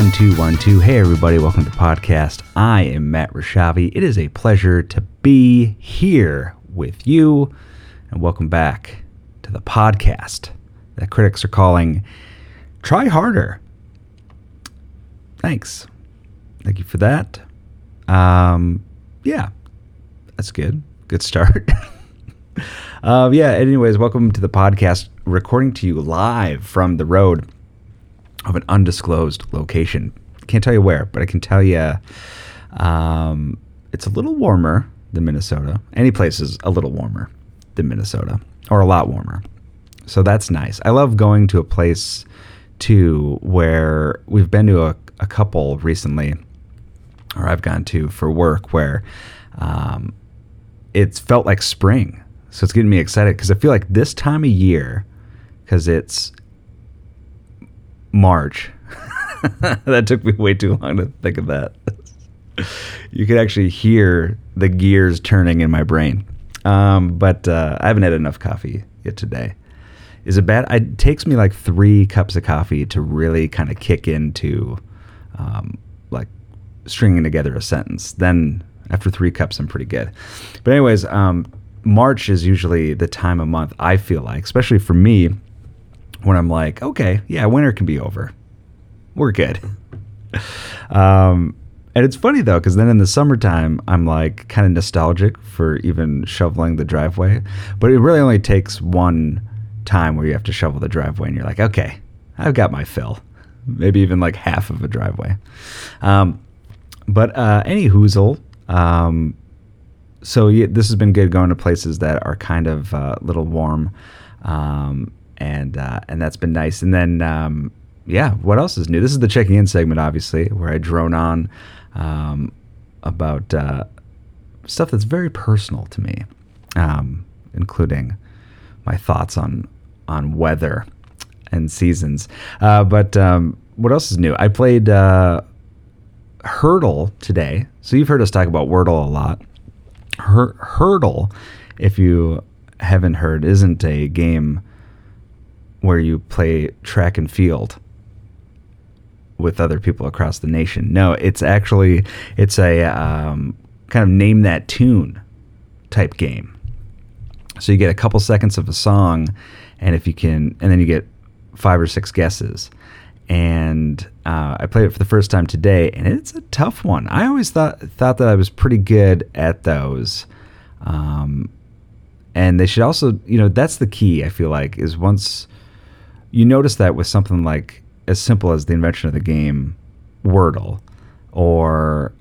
one two one two. Hey everybody, welcome to the podcast. I am Matt Rashavi. It is a pleasure to be here with you, and welcome back to the podcast that critics are calling "Try Harder." Thanks, thank you for that. Um, yeah, that's good. Good start. uh, yeah. Anyways, welcome to the podcast. Recording to you live from the road of an undisclosed location. Can't tell you where, but I can tell you um, it's a little warmer than Minnesota. Any place is a little warmer than Minnesota, or a lot warmer. So that's nice. I love going to a place too where we've been to a, a couple recently, or I've gone to for work where um, it's felt like spring. So it's getting me excited because I feel like this time of year, because it's March. that took me way too long to think of that. you could actually hear the gears turning in my brain. Um, but uh, I haven't had enough coffee yet today. Is it bad? It takes me like three cups of coffee to really kind of kick into um, like stringing together a sentence. Then after three cups, I'm pretty good. But anyways, um, March is usually the time of month I feel like, especially for me, when I'm like, okay, yeah, winter can be over. We're good. um, and it's funny though, because then in the summertime, I'm like kind of nostalgic for even shoveling the driveway. But it really only takes one time where you have to shovel the driveway, and you're like, okay, I've got my fill. Maybe even like half of a driveway. Um, but uh, any hoozle. Um, so yeah, this has been good going to places that are kind of a uh, little warm. Um, and uh, and that's been nice. And then um, yeah, what else is new? This is the checking in segment, obviously, where I drone on um, about uh, stuff that's very personal to me, um, including my thoughts on on weather and seasons. Uh, but um, what else is new? I played uh, Heardle today. So you've heard us talk about Wordle a lot. Her- Heardle, if you haven't heard, isn't a game where you play track and field with other people across the nation. No, it's actually it's a um, kind of name that tune type game. So you get a couple seconds of a song, and if you can, and then you get five or six guesses. And uh, I played it for the first time today, and it's a tough one. I always thought thought that I was pretty good at those. Um, and they should also, you know, that's the key. I feel like is once you notice that with something like as simple as the invention of the game Wordle, or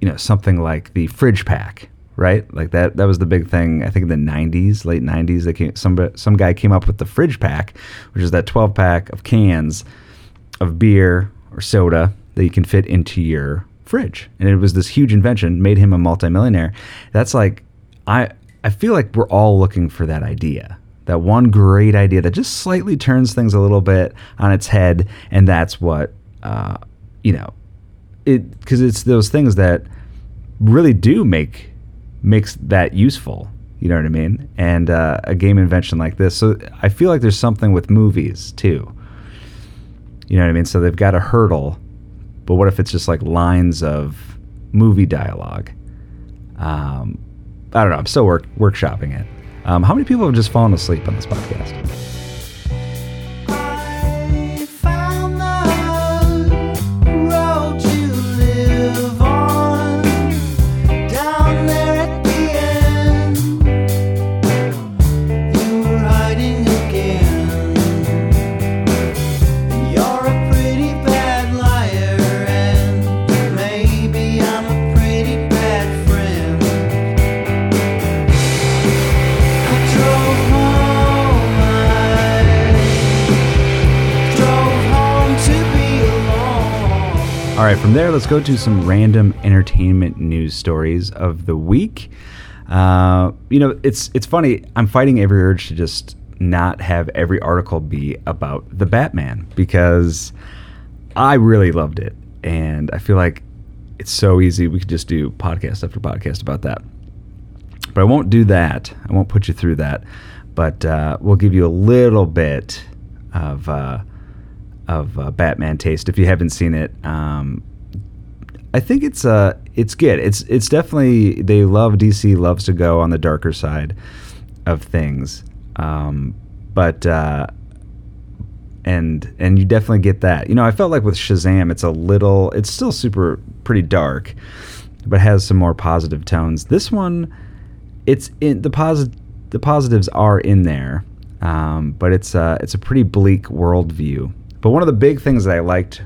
you know something like the fridge pack, right? Like that that was the big thing. I think in the '90s, late '90s, they came, some some guy came up with the fridge pack, which is that 12 pack of cans of beer or soda that you can fit into your fridge, and it was this huge invention, made him a multimillionaire. That's like I I feel like we're all looking for that idea that one great idea that just slightly turns things a little bit on its head, and that's what uh, you know it because it's those things that really do make makes that useful. You know what I mean? And uh, a game invention like this. So I feel like there's something with movies too. You know what I mean? So they've got a Heardle, but what if it's just like lines of movie dialogue? Um, I don't know. I'm still work workshopping it. Um, how many people have just fallen asleep on this podcast? From there, let's go to some random entertainment news stories of the week. Uh, you know, it's it's funny. I'm fighting every urge to just not have every article be about the Batman because I really loved it, and I feel like it's so easy. We could just do podcast after podcast about that. But I won't do that. I won't put you through that. But uh, we'll give you a little bit of. Uh, of uh, Batman taste. If you haven't seen it, um, I think it's uh it's good. It's it's definitely they love DC loves to go on the darker side of things, um, but uh, and and you definitely get that. You know, I felt like with Shazam, it's a little, it's still super pretty dark, but has some more positive tones. This one, it's in the positive. The positives are in there, um, but it's a, it's a pretty bleak worldview. But one of the big things that I liked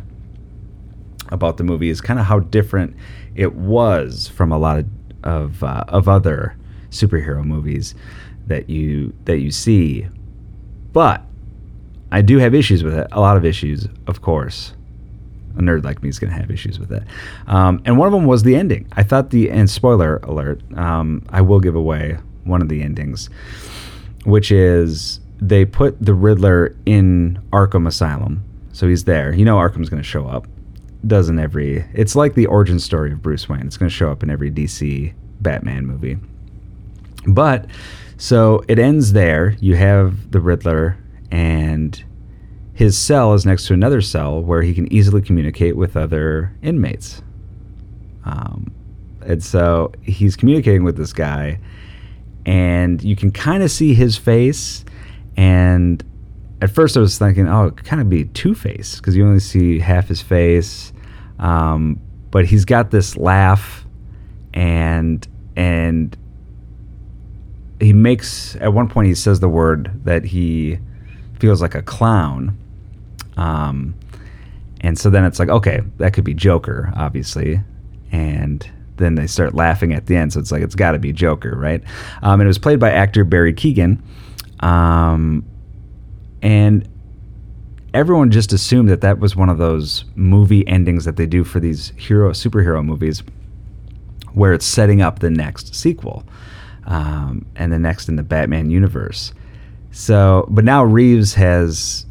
about the movie is kind of how different it was from a lot of of, uh, of other superhero movies that you that you see. But I do have issues with it. A lot of issues, of course. A nerd like me is going to have issues with it. Um, and one of them was the ending. I thought the and spoiler alert. Um, I will give away one of the endings, which is they put the Riddler in Arkham Asylum, so he's there. You know Arkham's going to show up. Does in every. It's like the origin story of Bruce Wayne. It's going to show up in every DC Batman movie. But so it ends there. You have the Riddler, and his cell is next to another cell where he can easily communicate with other inmates. Um, and so he's communicating with this guy, and you can kind of see his face. And at first, I was thinking, oh, it could kind of be Two Face because you only see half his face. Um, but he's got this laugh, and and he makes at one point he says the word that he feels like a clown. Um, and so then it's like, okay, that could be Joker, obviously. And then they start laughing at the end. So it's like, it's got to be Joker, right? Um, and it was played by actor Barry Keoghan. Um, and everyone just assumed that that was one of those movie endings that they do for these hero superhero movies where it's setting up the next sequel um, and the next in the Batman universe. So, but now Reeves has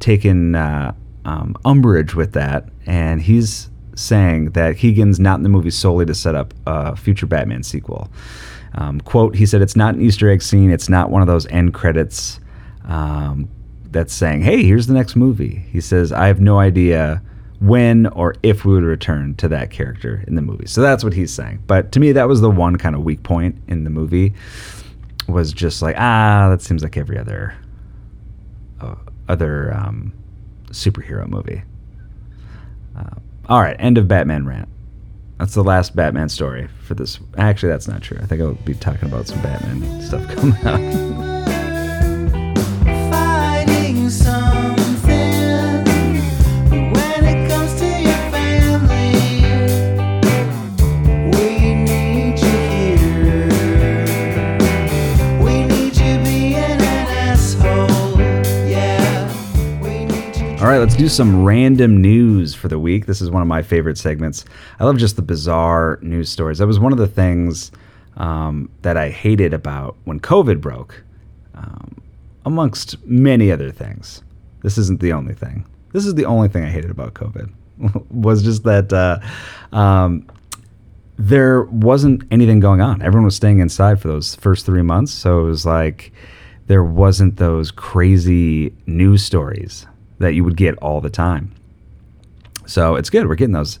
taken uh, um, umbrage with that, and he's saying that Keoghan's not in the movie solely to set up a future Batman sequel. Um, quote, he said, It's not an Easter egg scene, it's not one of those end credits um, that's saying, Hey, here's the next movie. He says, I have no idea when or if we would return to that character in the movie. So that's what he's saying. But to me, that was the one kind of weak point in the movie was just like, ah, that seems like every other uh, other um, superhero movie. Uh, all right, end of Batman rant. That's the last Batman story for this. Actually, that's not true. I think I'll be talking about some Batman stuff coming out. Some random news for the week. This is one of my favorite segments. I love just the bizarre news stories. That was one of the things um, that I hated about when COVID broke, um, amongst many other things. This isn't the only thing. This is the only thing I hated about COVID. was just that uh, um, there wasn't anything going on. Everyone was staying inside for those first three months, so it was like there wasn't those crazy news stories that you would get all the time. So it's good. We're getting those.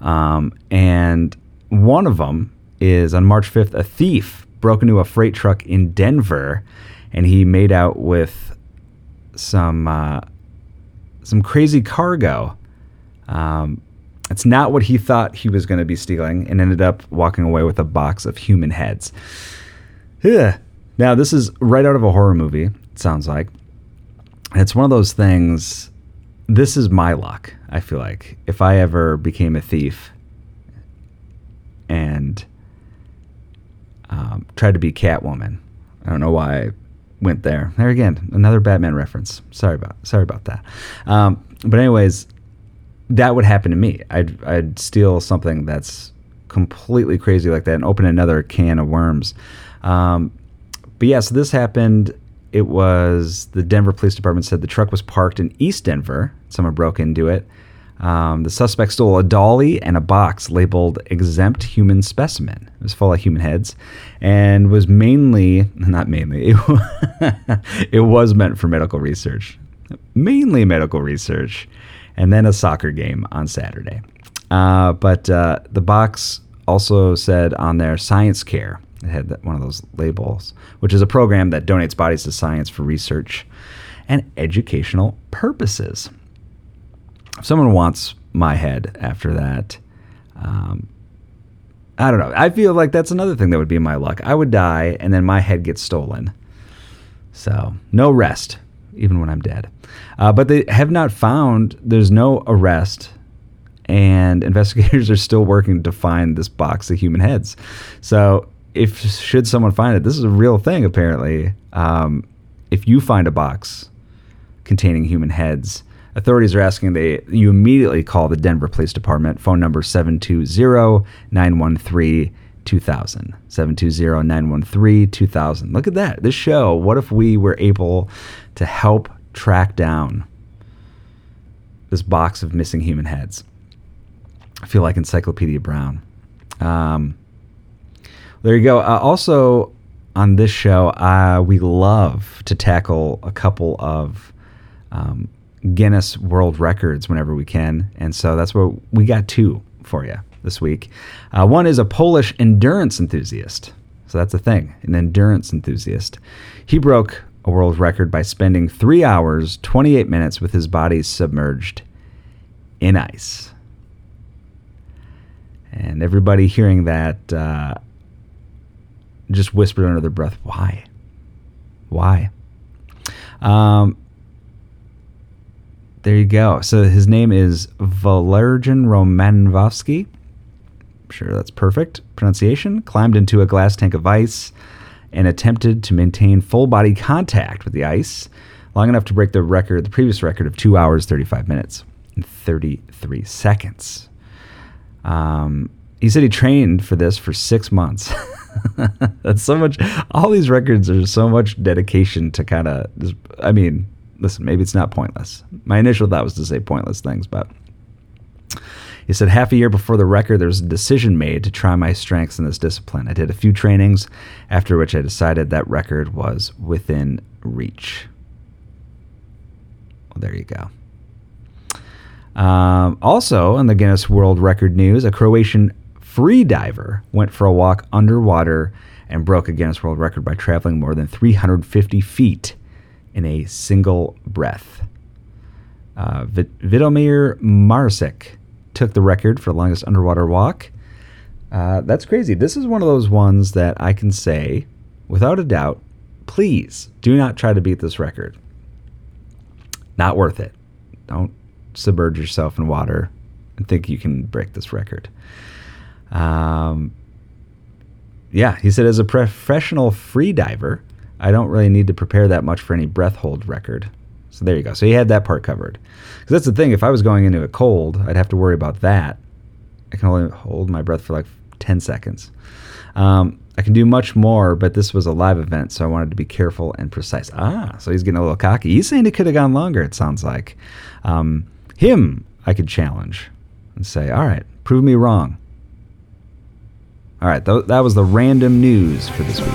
Um, and one of them is on March 5th, a thief broke into a freight truck in Denver and he made out with some uh, some crazy cargo. Um, it's not what he thought he was going to be stealing and ended up walking away with a box of human heads. Ugh. Now, this is right out of a horror movie, it sounds like it's one of those things. This is my luck. I feel like if I ever became a thief and um, tried to be Catwoman, I don't know why I went there. There again, another Batman reference. Sorry about sorry about that. Um, but anyways, that would happen to me. I'd I'd steal something that's completely crazy like that and open another can of worms. Um, but yeah, so this happened it was the Denver Police Department said the truck was parked in East Denver. Someone broke into it. Um, the suspect stole a dolly and a box labeled exempt human specimen. It was full of human heads and was mainly, not mainly, it, it was meant for medical research. mainly medical research, and then a soccer game on Saturday. Uh, but uh, the box also said on there science care. It had one of those labels, which is a program that donates bodies to science for research and educational purposes. If someone wants my head after that, um, I don't know. I feel like that's another thing that would be my luck. I would die, and then my head gets stolen. So no rest, even when I'm dead. Uh, but they have not found. There's no arrest, and investigators are still working to find this box of human heads. So if should someone find it, this is a real thing. Apparently, um, if you find a box containing human heads Authorities are asking they you immediately call the Denver Police Department, phone number 720 913 2000. 720 913 2000. Look at that. This show, what if we were able to help track down this box of missing human heads? I feel like Encyclopedia Brown. Um, there you go. Uh, also, on this show, uh, we love to tackle a couple of um, Guinness World Records whenever we can. And so that's what we got two for you this week. Uh, one is a Polish endurance enthusiast. So that's a thing, an endurance enthusiast. He broke a world record by spending three hours, 28 minutes with his body submerged in ice. And everybody hearing that uh, just whispered under their breath, why? Why? Um, there you go. So his name is Valerjan Romanovsky. Sure, that's perfect pronunciation. Climbed into a glass tank of ice and attempted to maintain full body contact with the ice long enough to break the record, the previous record of two hours, 35 minutes, and 33 seconds. Um, he said he trained for this for six months. That's so much. All these records are so much dedication to kind of. I mean, listen, maybe it's not pointless. My initial thought was to say pointless things, but he said, half a year before the record, there was a decision made to try my strengths in this discipline. I did a few trainings, after which I decided that record was within reach. Well, there you go. Um, also, in the Guinness World Record news, a Croatian free diver went for a walk underwater and broke a Guinness World Record by traveling more than 350 feet in a single breath. Uh, Vitomir Marsic took the record for the longest underwater walk. Uh, that's crazy. This is one of those ones that I can say, without a doubt, please do not try to beat this record. Not worth it. Don't submerge yourself in water and think you can break this record. Um, yeah, he said, as a professional free diver, I don't really need to prepare that much for any breath hold record. So there you go. So he had that part covered. Because that's the thing. If I was going into a cold, I'd have to worry about that. I can only hold my breath for like 10 seconds. Um, I can do much more, but this was a live event, so I wanted to be careful and precise. Ah, so he's getting a little cocky. He's saying it could have gone longer, it sounds like. Um, him, I could challenge and say, all right, prove me wrong. All right, th- that was the random news for this week.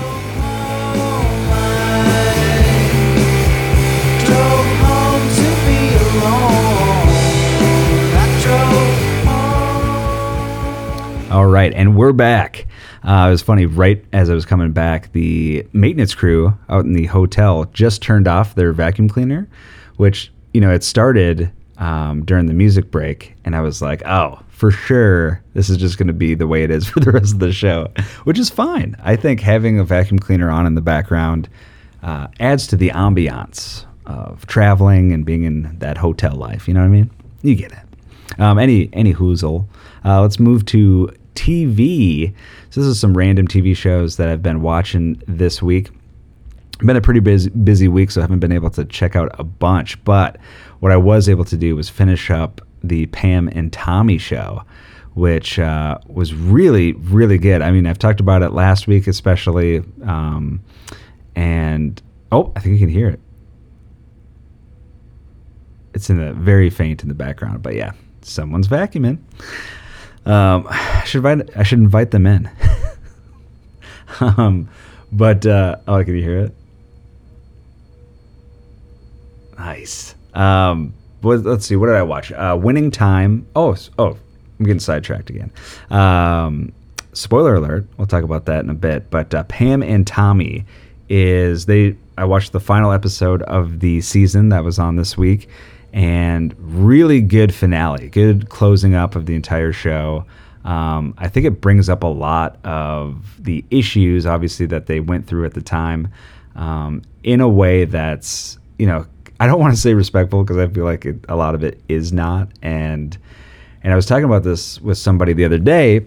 All right, and we're back. Uh, it was funny, right as I was coming back, the maintenance crew out in the hotel just turned off their vacuum cleaner, which, you know, it started um, during the music break. And I was like, oh, for sure, this is just going to be the way it is for the rest of the show, which is fine. I think having a vacuum cleaner on in the background uh, adds to the ambiance of traveling and being in that hotel life. You know what I mean? You get it. Um, any any hoozle. Uh, let's move to TV. So this is some random TV shows that I've been watching this week. Been a pretty busy, busy week, so I haven't been able to check out a bunch. But what I was able to do was finish up the Pam and Tommy show, which uh, was really, really good. I mean, I've talked about it last week, especially. Um, and oh, I think you can hear it. It's in the very faint in the background, but yeah, someone's vacuuming. Um, I should invite. I should invite them in. um, but uh, oh, can you hear it? Nice. Um, what, let's see. What did I watch? Uh, Winning Time. Oh, oh, I'm getting sidetracked again. Um, spoiler alert. We'll talk about that in a bit. But uh, Pam and Tommy is they. I watched the final episode of the season that was on this week, and really good finale. Good closing up of the entire show. Um, I think it brings up a lot of the issues, obviously, that they went through at the time, um, in a way that's, you know, I don't want to say respectful because I feel like it, a lot of it is not. And and I was talking about this with somebody the other day.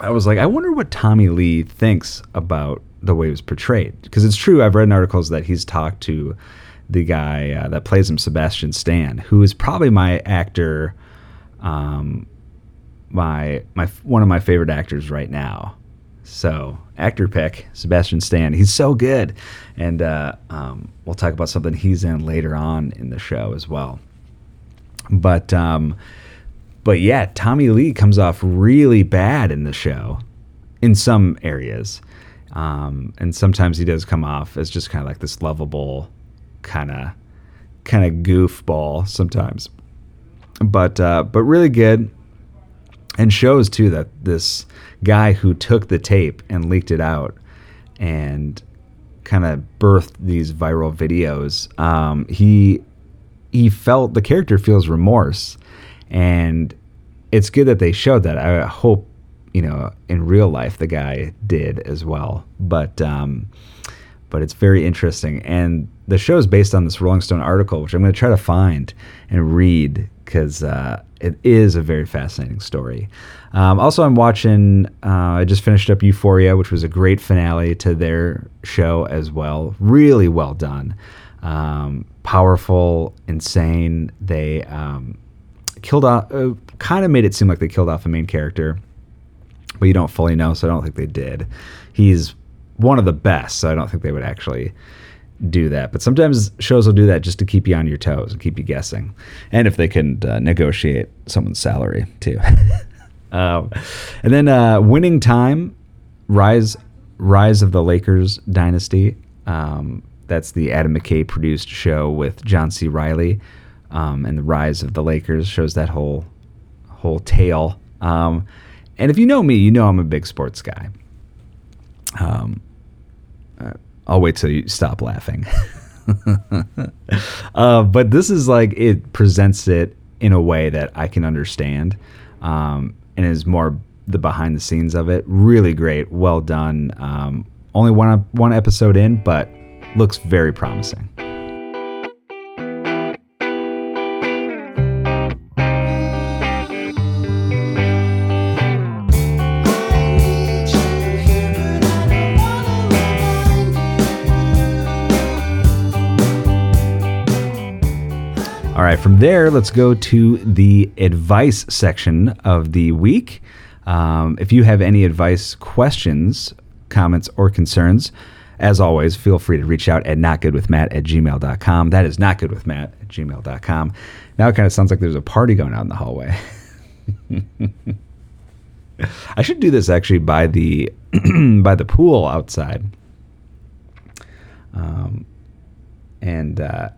I was like, I wonder what Tommy Lee thinks about the way it was portrayed. Because it's true, I've read in articles that he's talked to the guy uh, that plays him, Sebastian Stan, who is probably my actor, um, my my one of my favorite actors right now. So actor pick Sebastian Stan. He's so good, and uh, um, we'll talk about something he's in later on in the show as well. But um, but yeah, Tommy Lee comes off really bad in the show, in some areas, um, and sometimes he does come off as just kind of like this lovable, kind of kind of goofball sometimes. But uh, but really good, and shows too that this guy who took the tape and leaked it out, and kind of birthed these viral videos. Um, he he felt the character feels remorse, and it's good that they showed that. I hope you know in real life the guy did as well, but um, but it's very interesting. And the show is based on this Rolling Stone article, which I'm going to try to find and read because uh, it is a very fascinating story. Um, also, I'm watching. Uh, I just finished up Euphoria, which was a great finale to their show as well. Really well done, um, powerful, insane. They um, killed off. Uh, kind of made it seem like they killed off the main character, but you don't fully know, so I don't think they did. He's one of the best, so I don't think they would actually do that. But sometimes shows will do that just to keep you on your toes and keep you guessing, and if they can uh, negotiate someone's salary too. um, and then uh, winning time, rise, rise of the Lakers dynasty. Um, that's the Adam McKay produced show with John C. Reilly, um, and the rise of the Lakers shows that whole whole tale. Um, and if you know me, you know I'm a big sports guy. Um, uh, I'll wait till you stop laughing. uh, but this is like it presents it in a way that I can understand, um, and is more the behind the scenes of it. Really great, well done. Um, only one one episode in, but looks very promising. Right, from there, let's go to the advice section of the week. Um, if you have any advice questions, comments, or concerns, as always, feel free to reach out at notgoodwithmatt at gmail.com. That is notgoodwithmatt at gmail.com. Now it kind of sounds like there's a party going on in the hallway. I should do this actually by the by the pool outside. Um, and uh,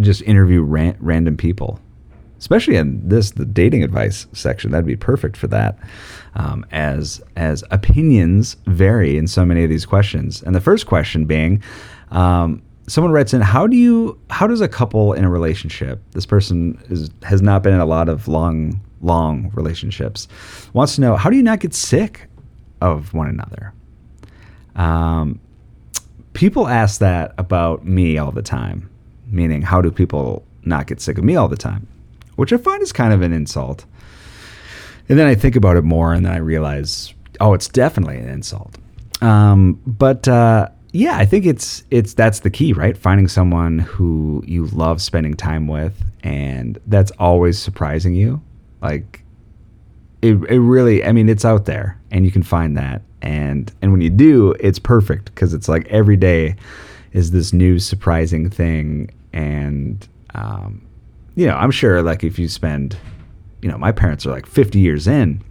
just interview ran- random people, especially in this the dating advice section. That'd be perfect for that, um, as as opinions vary in so many of these questions. And the first question being, um, someone writes in, "How do you? How does a couple in a relationship? This person is has not been in a lot of long long relationships. Wants to know how do you not get sick of one another?" Um, people ask that about me all the time meaning how do people not get sick of me all the time which i find is kind of an insult. And then i think about it more and then i realize oh it's definitely an insult. Um, but uh, yeah i think it's it's that's the key right? Finding someone who you love spending time with and that's always surprising you. Like it, it really i mean it's out there and you can find that. And and when you do it's perfect because it's like every day is this new surprising thing and um, you know i'm sure like if you spend you know my parents are like 50 years in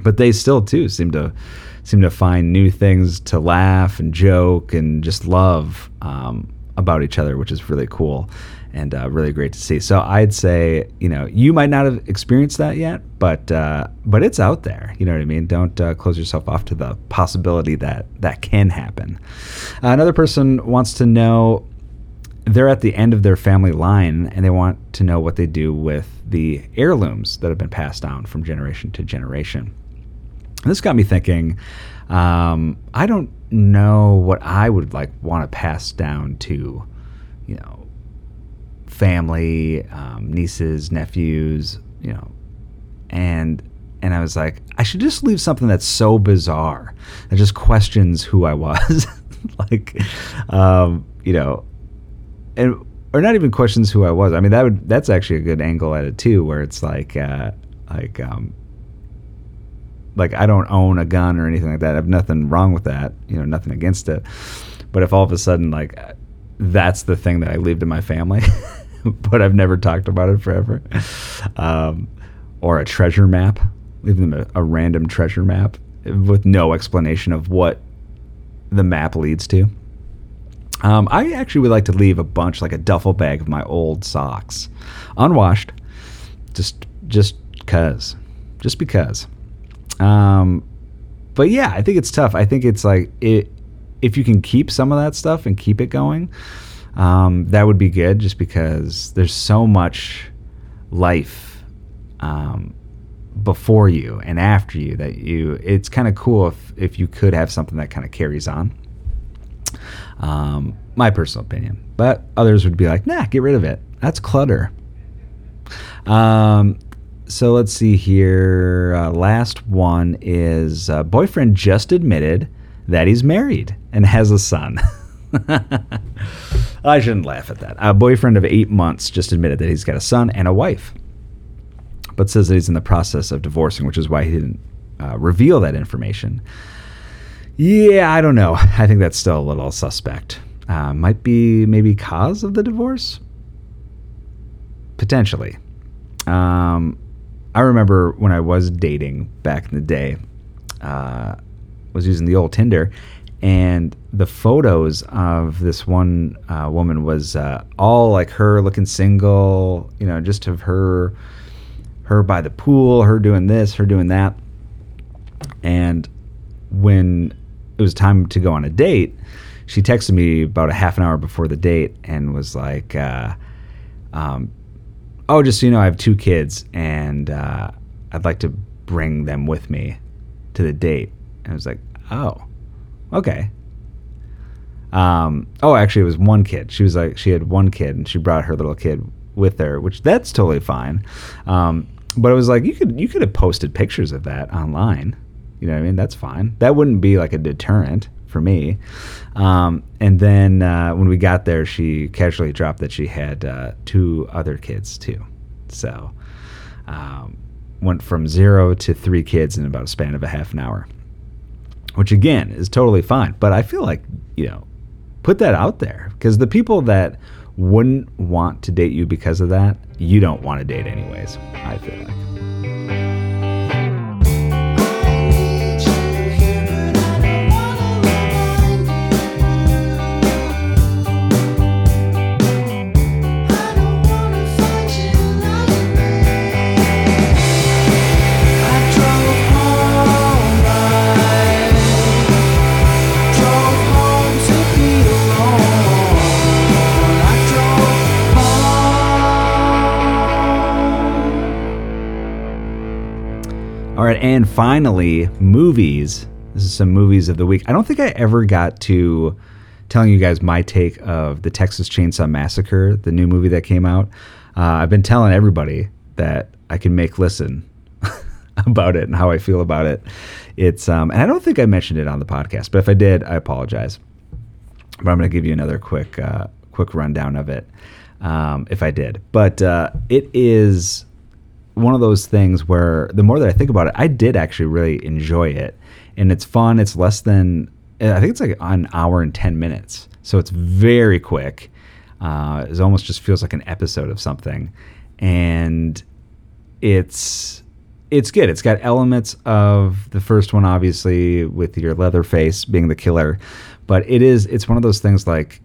but they still too seem to seem to find new things to laugh and joke and just love um, about each other, which is really cool and uh, really great to see. So I'd say, you know, you might not have experienced that yet, but uh, but it's out there. You know what I mean? Don't uh, close yourself off to the possibility that that can happen. Another person wants to know. They're at the end of their family line, and they want to know what they do with the heirlooms that have been passed down from generation to generation. And this got me thinking. Um, I don't know what I would like want to pass down to, you know, family, um, nieces, nephews, you know, and and I was like, I should just leave something that's so bizarre that just questions who I was, like, um, you know, and or not even questions who I was. I mean, that would that's actually a good angle at it too, where it's like, uh, like, um, like I don't own a gun or anything like that. I have nothing wrong with that, you know, nothing against it. But if all of a sudden, like, that's the thing that I leave to my family. but I've never talked about it forever. Um, or a treasure map, leave them a, a random treasure map with no explanation of what the map leads to. Um, I actually would like to leave a bunch, like a duffel bag of my old socks, unwashed, just just cause, just because. Um, but yeah, I think it's tough. I think it's like it if you can keep some of that stuff and keep it going um, that would be good just because there's so much life um, before you and after you that you it's kind of cool if if you could have something that kind of carries on um, my personal opinion. But others would be like nah get rid of it. That's clutter. Um, so let's see here. Uh, last one is uh, boyfriend just admitted that he's married and has a son. I shouldn't laugh at that. A boyfriend of eight months just admitted that he's got a son and a wife, but says that he's in the process of divorcing, which is why he didn't uh, reveal that information. Yeah, I don't know. I think that's still a little suspect. Uh, might be maybe cause of the divorce? Potentially. Um, I remember when I was dating back in the day, uh, was using the old Tinder, and the photos of this one uh, woman was uh, all like her looking single, you know, just of her, her by the pool, her doing this, her doing that. And when it was time to go on a date, she texted me about a half an hour before the date and was like, uh, um, "Oh, just so you know, I have two kids, and uh, I'd like to bring them with me to the date." And I was like, "Oh." okay. Um, oh, actually, it was one kid. She was like, she had one kid, and she brought her little kid with her, which that's totally fine. Um, but it was like you could you could have posted pictures of that online. You know what I mean? That's fine. That wouldn't be like a deterrent for me. Um, and then uh, when we got there, she casually dropped that she had uh, two other kids too. So um, went from zero to three kids in about a span of a half an hour which again is totally fine. But I feel like, you know, put that out there because the people that wouldn't want to date you because of that, you don't want to date anyways, I feel like. And finally, movies. This is some movies of the week. I don't think I ever got to telling you guys my take of the Texas Chainsaw Massacre, the new movie that came out. Uh, I've been telling everybody that I can make listen about it and how I feel about it. It's um, and I don't think I mentioned it on the podcast, but if I did, I apologize. But I'm going to give you another quick uh, quick rundown of it um, if I did. But uh, it is one of those things where the more that I think about it, I did actually really enjoy it, and it's fun. It's less than I think it's like an hour and ten minutes, so it's very quick. Uh, it almost just feels like an episode of something, and it's it's good. It's got elements of the first one, obviously, with your Leatherface being the killer, but it is it's one of those things like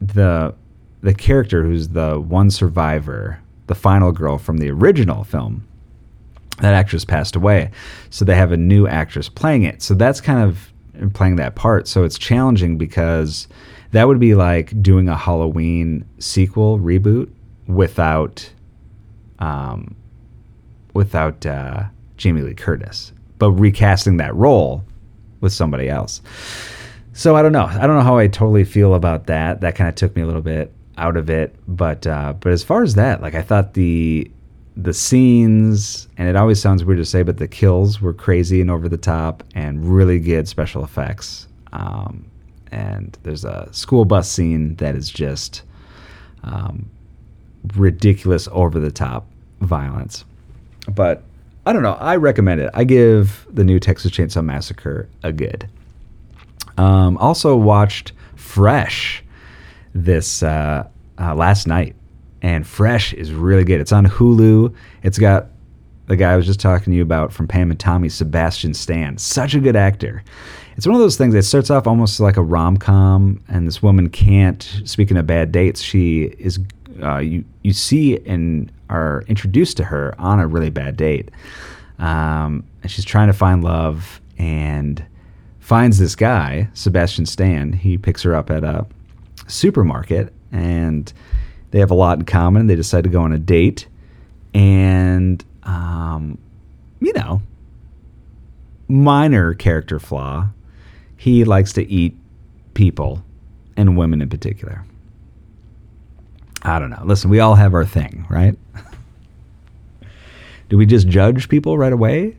the the character who's the one survivor, the final girl from the original film, that actress passed away. So they have a new actress playing it. So that's kind of playing that part. So it's challenging because that would be like doing a Halloween sequel reboot without um, without uh, Jamie Lee Curtis, but recasting that role with somebody else. So I don't know. I don't know how I totally feel about that. That kind of took me a little bit out of it, but uh, but as far as that, like I thought the the scenes, and it always sounds weird to say, but the kills were crazy and over the top and really good special effects. Um, and there's a school bus scene that is just um, ridiculous, over the top violence. But I don't know. I recommend it. I give the new Texas Chainsaw Massacre a good. Um, also watched Fresh this uh, uh, last night, and Fresh is really good. It's on Hulu. It's got the guy I was just talking to you about from Pam and Tommy, Sebastian Stan. Such a good actor. It's one of those things that starts off almost like a rom com, and this woman can't. Speaking of bad dates, she is. Uh, you you see and are introduced to her on a really bad date, um, and she's trying to find love and finds this guy, Sebastian Stan. He picks her up at a supermarket, and they have a lot in common. They decide to go on a date, and um, you know, minor character flaw. He likes to eat people and women in particular. I don't know. Listen, we all have our thing, right? Do we just judge people right away?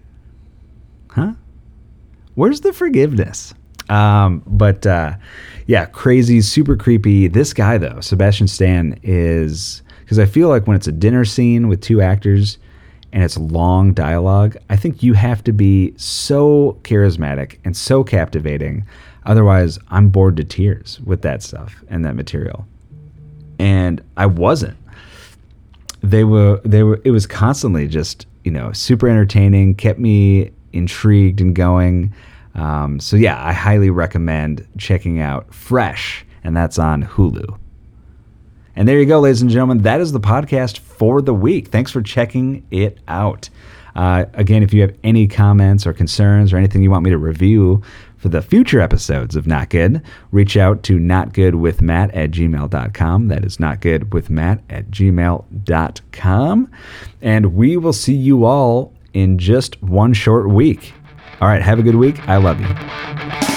Huh? Where's the forgiveness? Um, but uh, yeah, crazy, super creepy. This guy though, Sebastian Stan, is because I feel like when it's a dinner scene with two actors and it's long dialogue, I think you have to be so charismatic and so captivating. Otherwise, I'm bored to tears with that stuff and that material. And I wasn't. They were. They were. It was constantly just you know super entertaining. Kept me intrigued and going. Um, so yeah, I highly recommend checking out Fresh, and that's on Hulu. And there you go, ladies and gentlemen. That is the podcast for the week. Thanks for checking it out. Uh, again, if you have any comments or concerns or anything you want me to review for the future episodes of Not Good, reach out to notgoodwithmatt at gmail.com. That is notgoodwithmatt at gmail.com. And we will see you all in just one short week. All right, have a good week. I love you.